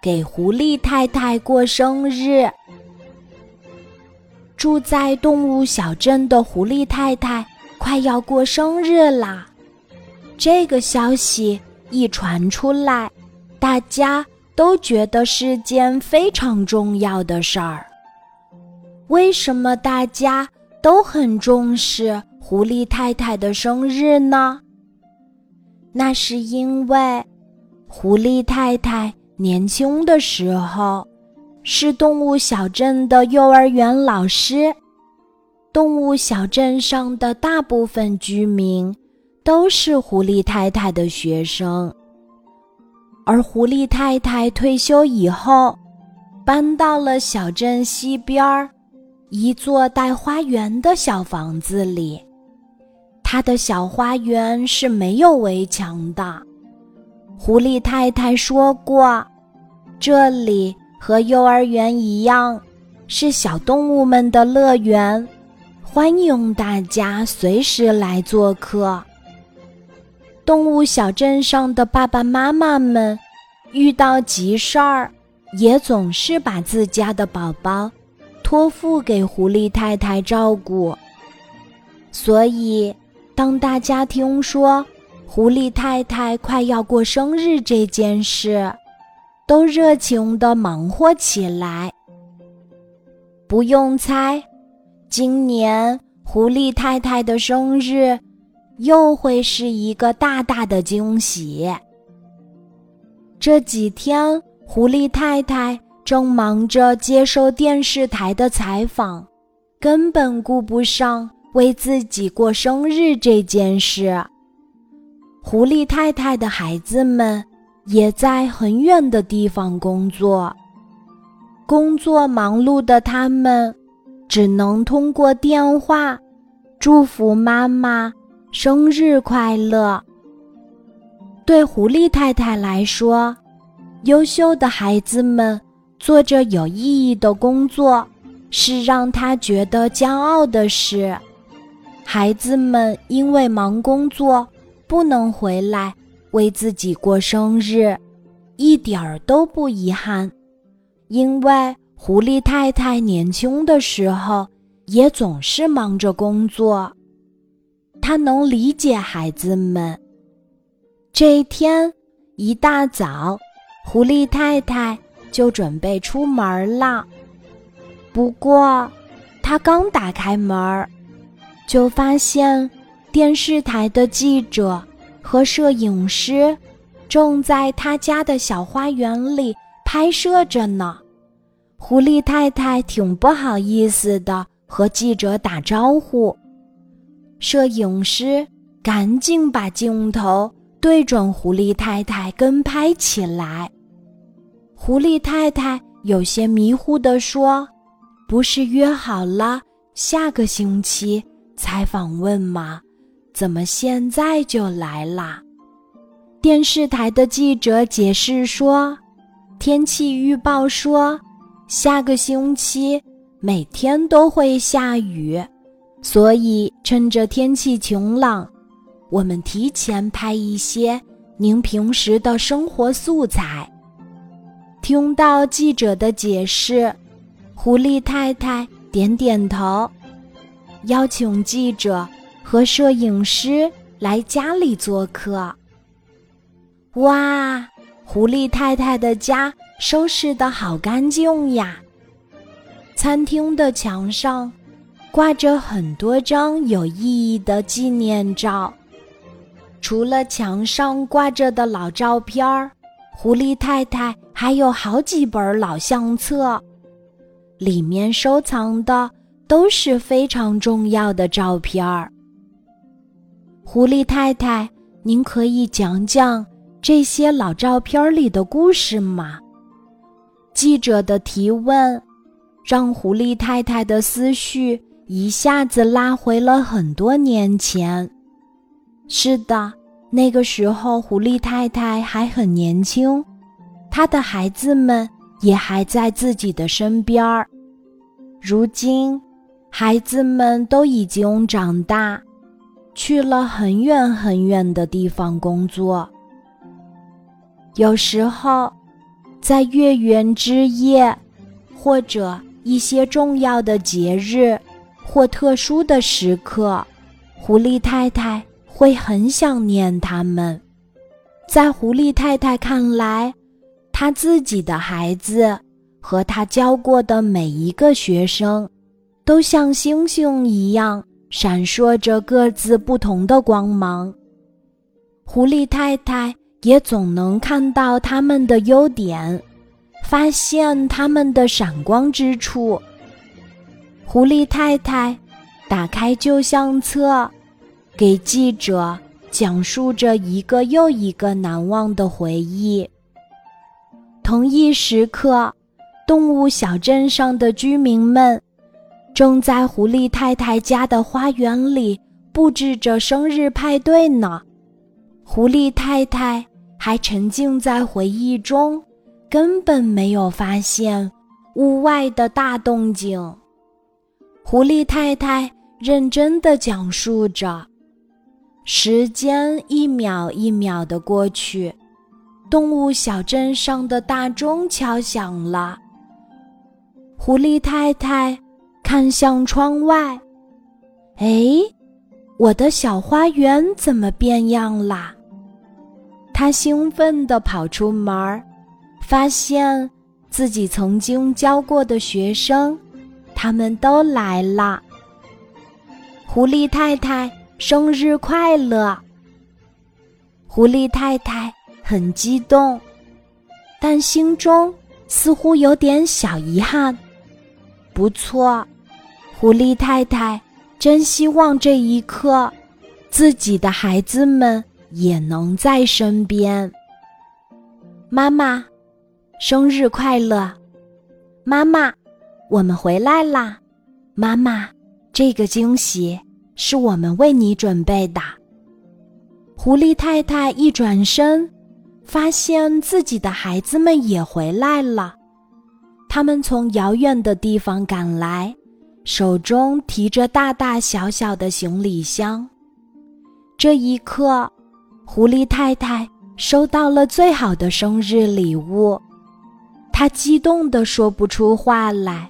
给狐狸太太过生日。住在动物小镇的狐狸太太快要过生日啦！这个消息一传出来，大家都觉得是件非常重要的事儿。为什么大家都很重视狐狸太太的生日呢？那是因为狐狸太太年轻的时候是动物小镇的幼儿园老师。动物小镇上的大部分居民都是狐狸太太的学生。而狐狸太太退休以后，搬到了小镇西边儿一座带花园的小房子里。他的小花园是没有围墙的。狐狸太太说过，这里和幼儿园一样，是小动物们的乐园，欢迎大家随时来做客。动物小镇上的爸爸妈妈们遇到急事儿，也总是把自家的宝宝托付给狐狸太太照顾，所以。当大家听说狐狸太太快要过生日这件事，都热情地忙活起来。不用猜，今年狐狸太太的生日又会是一个大大的惊喜。这几天，狐狸太太正忙着接受电视台的采访，根本顾不上。为自己过生日这件事，狐狸太太的孩子们也在很远的地方工作。工作忙碌的他们，只能通过电话祝福妈妈生日快乐。对狐狸太太来说，优秀的孩子们做着有意义的工作，是让她觉得骄傲的事。孩子们因为忙工作，不能回来为自己过生日，一点儿都不遗憾。因为狐狸太太年轻的时候也总是忙着工作，她能理解孩子们。这一天一大早，狐狸太太就准备出门了。不过，她刚打开门。就发现，电视台的记者和摄影师正在他家的小花园里拍摄着呢。狐狸太太挺不好意思的，和记者打招呼。摄影师赶紧把镜头对准狐狸太太，跟拍起来。狐狸太太有些迷糊地说：“不是约好了下个星期？”采访问吗？怎么现在就来啦？电视台的记者解释说，天气预报说下个星期每天都会下雨，所以趁着天气晴朗，我们提前拍一些您平时的生活素材。听到记者的解释，狐狸太太点点头。邀请记者和摄影师来家里做客。哇，狐狸太太的家收拾得好干净呀！餐厅的墙上挂着很多张有意义的纪念照。除了墙上挂着的老照片儿，狐狸太太还有好几本老相册，里面收藏的。都是非常重要的照片儿。狐狸太太，您可以讲讲这些老照片里的故事吗？记者的提问，让狐狸太太的思绪一下子拉回了很多年前。是的，那个时候狐狸太太还很年轻，她的孩子们也还在自己的身边儿。如今。孩子们都已经长大，去了很远很远的地方工作。有时候，在月圆之夜，或者一些重要的节日或特殊的时刻，狐狸太太会很想念他们。在狐狸太太看来，她自己的孩子和她教过的每一个学生，都像星星一样闪烁着各自不同的光芒。狐狸太太。也总能看到他们的优点，发现他们的闪光之处。狐狸太太打开旧相册，给记者讲述着一个又一个难忘的回忆。同一时刻，动物小镇上的居民们正在狐狸太太家的花园里布置着生日派对呢。狐狸太太。还沉浸在回忆中，根本没有发现屋外的大动静。狐狸太太认真的讲述着，时间一秒一秒的过去，动物小镇上的大钟敲响了。狐狸太太看向窗外，哎，我的小花园怎么变样啦？他兴奋地跑出门儿，发现自己曾经教过的学生，他们都来了。狐狸太太生日快乐！狐狸太太很激动，但心中似乎有点小遗憾。不错，狐狸太太真希望这一刻，自己的孩子们。也能在身边。妈妈，生日快乐！妈妈，我们回来啦！妈妈，这个惊喜是我们为你准备的。狐狸太太一转身，发现自己的孩子们也回来了。他们从遥远的地方赶来，手中提着大大小小的行李箱。这一刻。狐狸太太收到了最好的生日礼物，她激动的说不出话来。